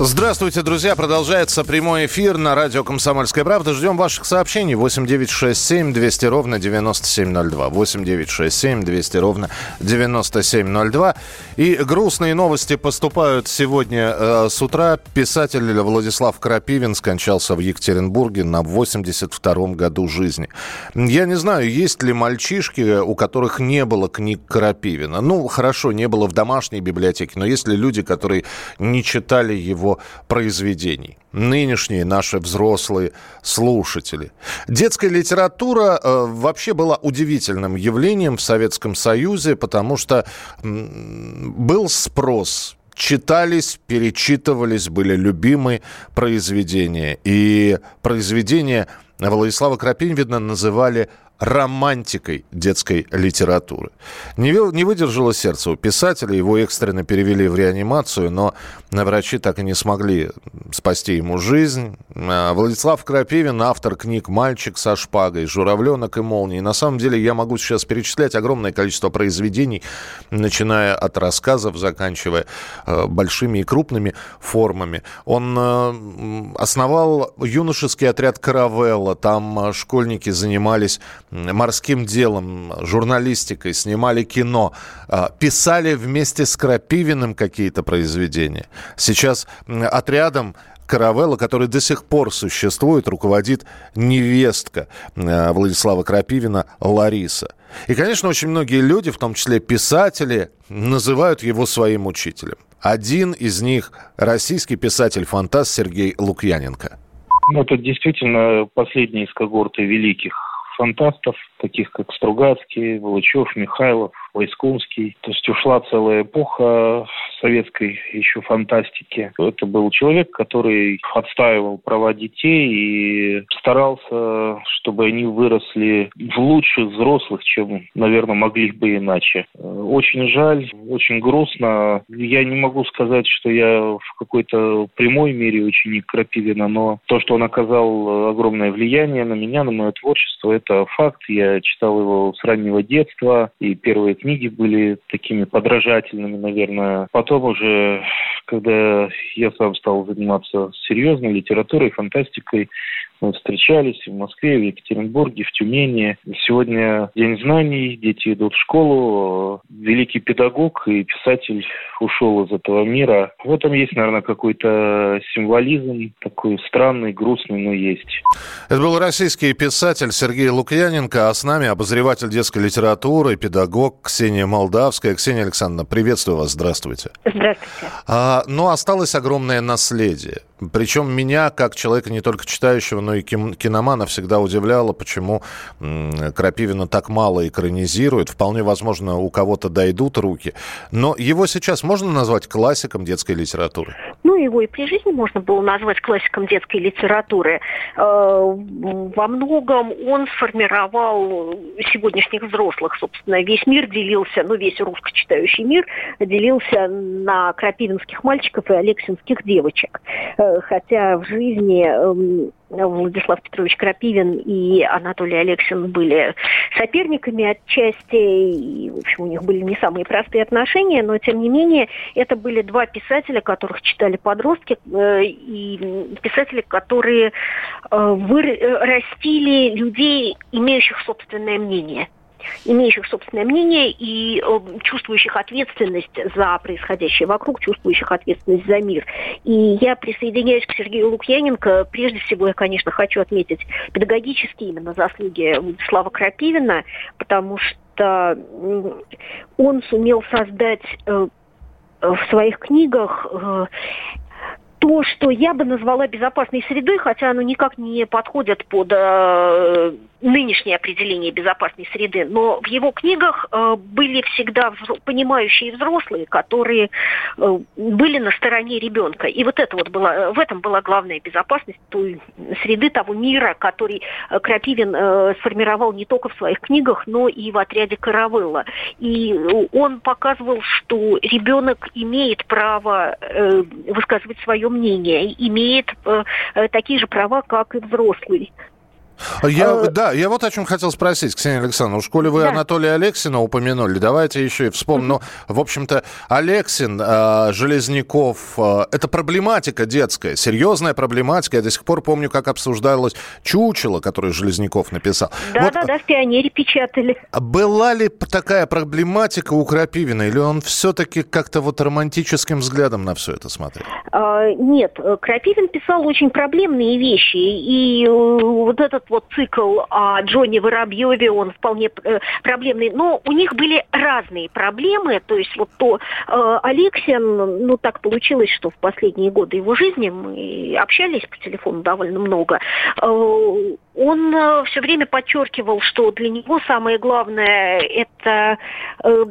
Здравствуйте, друзья. Продолжается прямой эфир на радио «Комсомольская правда». Ждем ваших сообщений. 8 9 6 7 200 ровно 9702. 8 9 6 7 200 ровно 9702. И грустные новости поступают сегодня э, с утра. Писатель Владислав Крапивин скончался в Екатеринбурге на 82-м году жизни. Я не знаю, есть ли мальчишки, у которых не было книг Крапивина. Ну, хорошо, не было в домашней библиотеке, но есть ли люди, которые не читали его его произведений. Нынешние наши взрослые слушатели. Детская литература э, вообще была удивительным явлением в Советском Союзе, потому что м, был спрос читались, перечитывались, были любимые произведения. И произведения Владислава Крапивина называли романтикой детской литературы. Не, не выдержало сердце у писателя, его экстренно перевели в реанимацию, но врачи так и не смогли спасти ему жизнь. А, Владислав Крапивин, автор книг «Мальчик со шпагой», «Журавленок и молнии». На самом деле я могу сейчас перечислять огромное количество произведений, начиная от рассказов, заканчивая э, большими и крупными формами. Он э, основал юношеский отряд «Каравелла», там э, школьники занимались морским делом, журналистикой, снимали кино, а, писали вместе с Крапивиным какие-то произведения. Сейчас отрядом Каравелла, который до сих пор существует, руководит невестка а, Владислава Крапивина Лариса. И, конечно, очень многие люди, в том числе писатели, называют его своим учителем. Один из них – российский писатель-фантаст Сергей Лукьяненко. Ну, это действительно последний из когорты великих фантастов, таких как Стругацкий, Волочев, Михайлов, Войскунский. То есть ушла целая эпоха советской еще фантастики. Это был человек, который отстаивал права детей и старался, чтобы они выросли в лучших взрослых, чем, наверное, могли бы иначе. Очень жаль, очень грустно. Я не могу сказать, что я в какой-то прямой мере ученик Крапивина, но то, что он оказал огромное влияние на меня, на мое творчество, это факт. Я читал его с раннего детства, и первые книги были такими подражательными, наверное. Потом уже, когда я сам стал заниматься серьезной литературой, фантастикой, мы встречались в Москве, в Екатеринбурге, в Тюмени. Сегодня День знаний, дети идут в школу. Великий педагог и писатель ушел из этого мира. В этом есть, наверное, какой-то символизм, такой странный, грустный, но есть. Это был российский писатель Сергей Лукьяненко, а с нами обозреватель детской литературы, педагог Ксения Молдавская. Ксения Александровна, приветствую вас, здравствуйте. Здравствуйте. А, но осталось огромное наследие. Причем меня, как человека не только читающего, но и киномана, всегда удивляло, почему Крапивина так мало экранизирует. Вполне возможно, у кого-то дойдут руки. Но его сейчас можно назвать классиком детской литературы? Ну, его и при жизни можно было назвать классиком детской литературы. Э, во многом он сформировал сегодняшних взрослых. Собственно, весь мир делился, ну, весь русскочитающий мир делился на крапивинских мальчиков и алексинских девочек. Э, хотя в жизни эм, Владислав Петрович Крапивин и Анатолий Алексин были соперниками отчасти, и, в общем, у них были не самые простые отношения, но, тем не менее, это были два писателя, которых читали подростки, э, и писатели, которые э, растили людей, имеющих собственное мнение имеющих собственное мнение и э, чувствующих ответственность за происходящее вокруг, чувствующих ответственность за мир. И я присоединяюсь к Сергею Лукьяненко. Прежде всего, я, конечно, хочу отметить педагогические именно заслуги Владислава Крапивина, потому что он сумел создать э, в своих книгах э, то, что я бы назвала безопасной средой, хотя оно никак не подходит под нынешнее определение безопасной среды, но в его книгах э, были всегда взро- понимающие взрослые, которые э, были на стороне ребенка. И вот это вот была, в этом была главная безопасность той среды, того мира, который э, Крапивин э, сформировал не только в своих книгах, но и в отряде Каравелла. И он показывал, что ребенок имеет право э, высказывать свое мнение, имеет э, э такие же права, как и взрослый. Я, а, да, я вот о чем хотел спросить, Ксения Александровна. В школе вы да. Анатолия Алексина упомянули. Давайте еще и вспомним. Ну, в общем-то, Алексин, э, Железняков, э, это проблематика детская, серьезная проблематика. Я до сих пор помню, как обсуждалось чучело, которое Железняков написал. Да, вот, да, да, в пионере печатали. Была ли такая проблематика у Крапивина, или он все-таки как-то вот романтическим взглядом на все это смотрел? А, нет, Крапивин писал очень проблемные вещи, и э, вот этот вот цикл о Джонни Воробьеве, он вполне э, проблемный. Но у них были разные проблемы. То есть вот то э, Алексин, ну так получилось, что в последние годы его жизни мы общались по телефону довольно много. Э, он э, все время подчеркивал, что для него самое главное это э,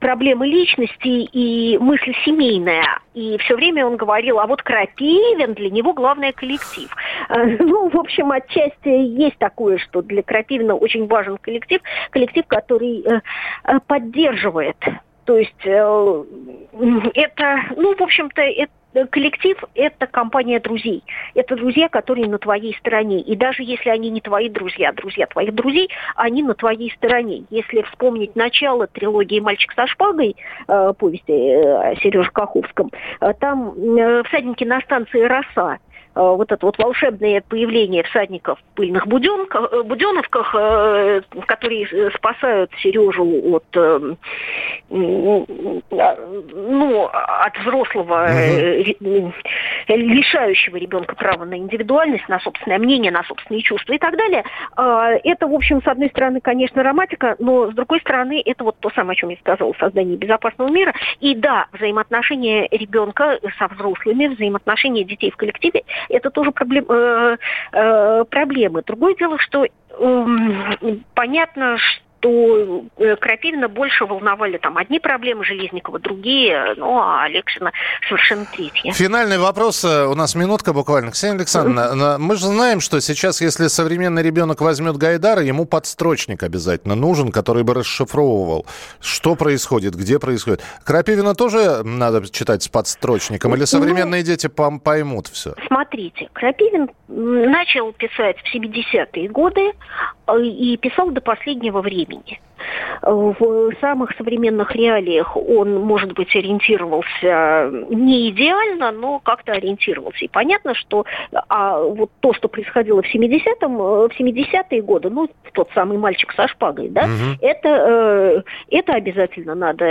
проблемы личности и мысль семейная. И все время он говорил, а вот Крапивин для него главное коллектив. Э, ну, в общем, отчасти есть такое, что для Крапивина очень важен коллектив, коллектив, который поддерживает то есть э, это, ну, в общем-то, это коллектив – это компания друзей. Это друзья, которые на твоей стороне. И даже если они не твои друзья, друзья твоих друзей, они на твоей стороне. Если вспомнить начало трилогии «Мальчик со шпагой», э, повести э, о Сереже Каховском, э, там э, всадники на станции «Роса», Э, вот это вот волшебное появление всадников в пыльных буденках, э, буденовках, э, которые спасают Сережу от, ну, от взрослого, угу. лишающего ребенка права на индивидуальность, на собственное мнение, на собственные чувства и так далее. Это, в общем, с одной стороны, конечно, романтика, но с другой стороны, это вот то самое, о чем я сказала, создание безопасного мира. И да, взаимоотношения ребенка со взрослыми, взаимоотношения детей в коллективе это тоже проблем, э, э, проблемы. Другое дело, что э, понятно, что то э, Крапивина больше волновали там одни проблемы Железникова, другие, ну, а Алексина совершенно третьи. Финальный вопрос. Э, у нас минутка буквально. Ксения Александровна, мы же знаем, что сейчас, если современный ребенок возьмет Гайдара, ему подстрочник обязательно нужен, который бы расшифровывал, что происходит, где происходит. Крапивина тоже надо читать с подстрочником, или ну, современные ну, дети поймут все? Смотрите, Крапивин начал писать в 70-е годы э, и писал до последнего времени времени. В самых современных реалиях он, может быть, ориентировался не идеально, но как-то ориентировался. И понятно, что а вот то, что происходило в 70-м, в 70-е годы, ну, тот самый мальчик со шпагой, да, угу. это, э, это обязательно надо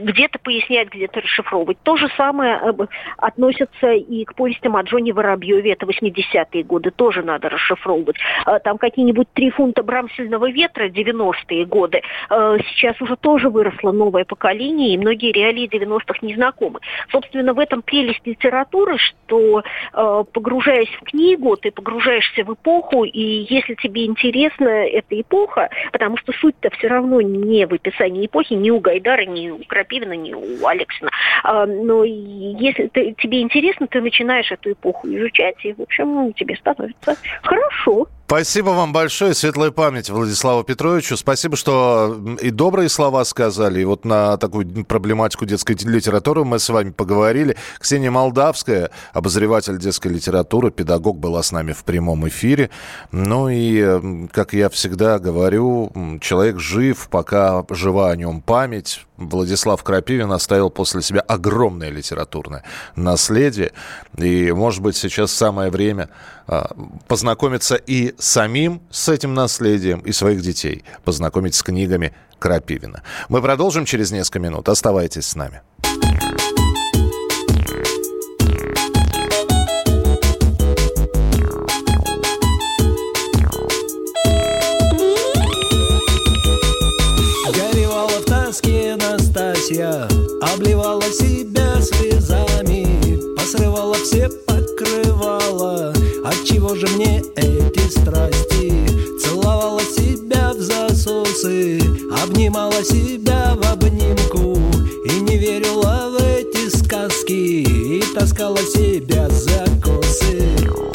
где-то пояснять, где-то расшифровывать. То же самое э, относится и к повестям о Джонни Воробьеве, это 80-е годы, тоже надо расшифровывать. А там какие-нибудь три фунта брамсельного ветра, 90-е годы, Э, сейчас уже тоже выросло новое поколение, и многие реалии 90-х не знакомы. Собственно, в этом прелесть литературы, что э, погружаясь в книгу, ты погружаешься в эпоху, и если тебе интересна эта эпоха, потому что суть-то все равно не в описании эпохи, ни у Гайдара, ни у Крапивина, ни у Алексина. А, но если ты, тебе интересно, ты начинаешь эту эпоху изучать, и, в общем, тебе становится хорошо. Спасибо вам большое. Светлая память Владиславу Петровичу. Спасибо, что и добрые слова сказали. И вот на такую проблематику детской литературы мы с вами поговорили. Ксения Молдавская, обозреватель детской литературы, педагог, была с нами в прямом эфире. Ну и, как я всегда говорю, человек жив, пока жива о нем память. Владислав Крапивин оставил после себя огромное литературное наследие. И, может быть, сейчас самое время а, познакомиться и самим с этим наследием, и своих детей познакомить с книгами Крапивина. Мы продолжим через несколько минут. Оставайтесь с нами. Настасья обливала себя слезами, посрывала все покрывала. Отчего же мне эти страсти? Целовала закусы Обнимала себя в обнимку И не верила в эти сказки И таскала себя за косы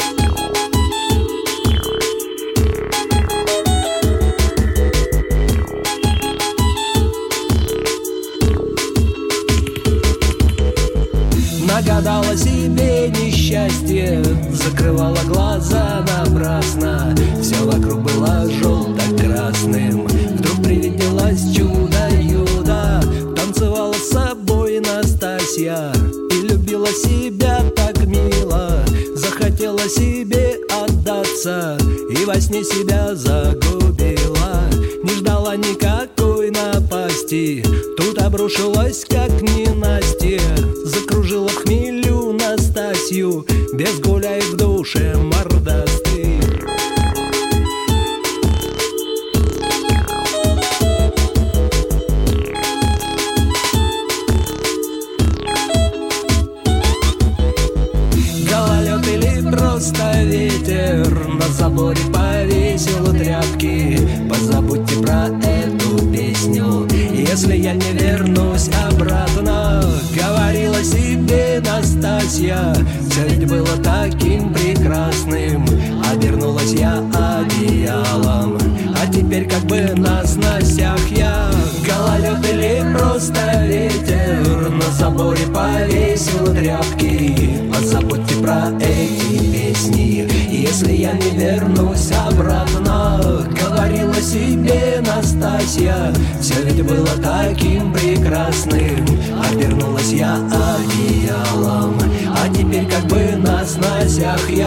Закрывала глаза напрасно. Все вокруг было желто-красным Вдруг привиделось чудо юда Танцевала с собой Настасья И любила себя так мило. Захотела себе отдаться И во сне себя загубила. Не ждала никакой напасти. Тут обрушилась как На заборе повесил тряпки. Позабудьте про эту песню. Если я не вернусь обратно Говорила себе Настасья Все ведь было таким прекрасным. Обернулась я одеялом. А теперь как бы на сносях я. Гололед или просто ветер На заборе повесил тряпки. Позабудьте про песни Если я не вернусь обратно? Говорила себе Настасья Все ведь было таким прекрасным. Обернулась я одеялом А теперь как бы на сносях я